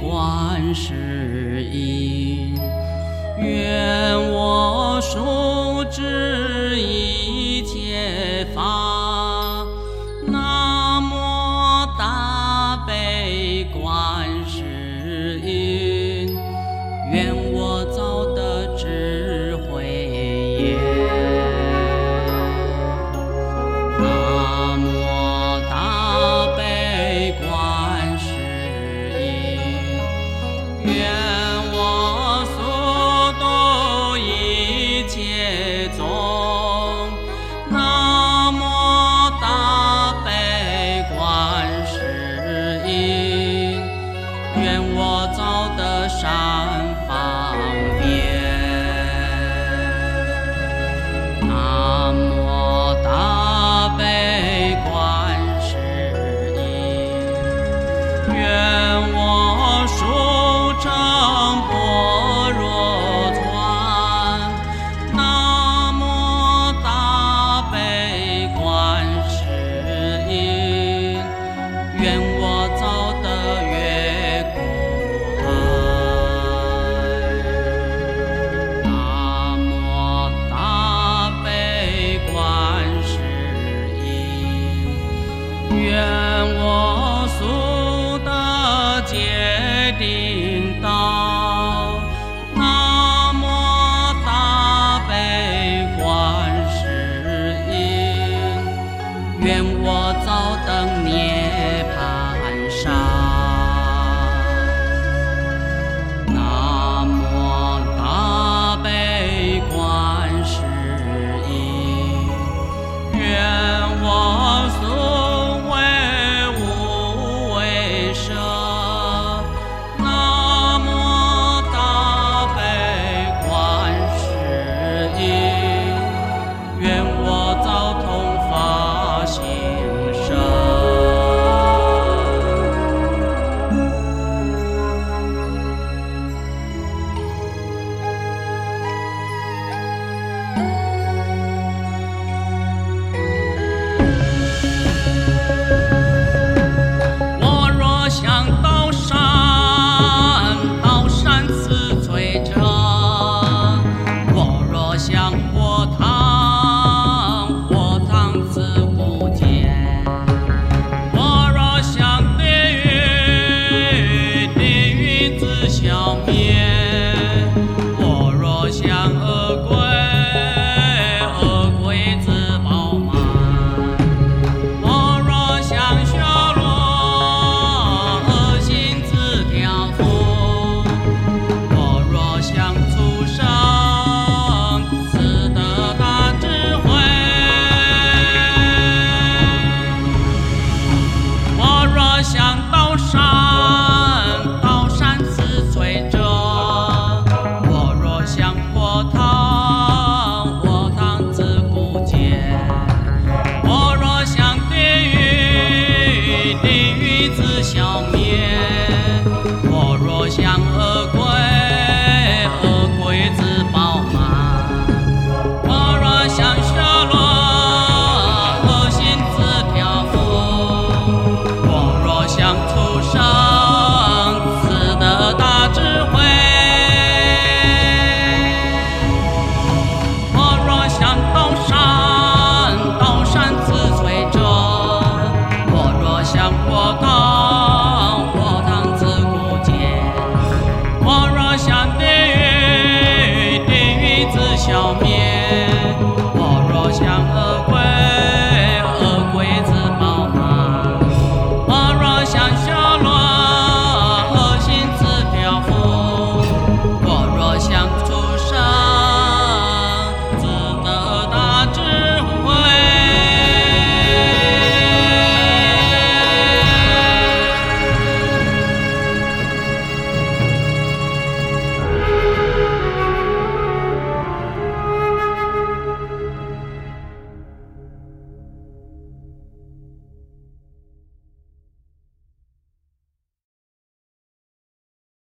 观世音。愿我所消灭。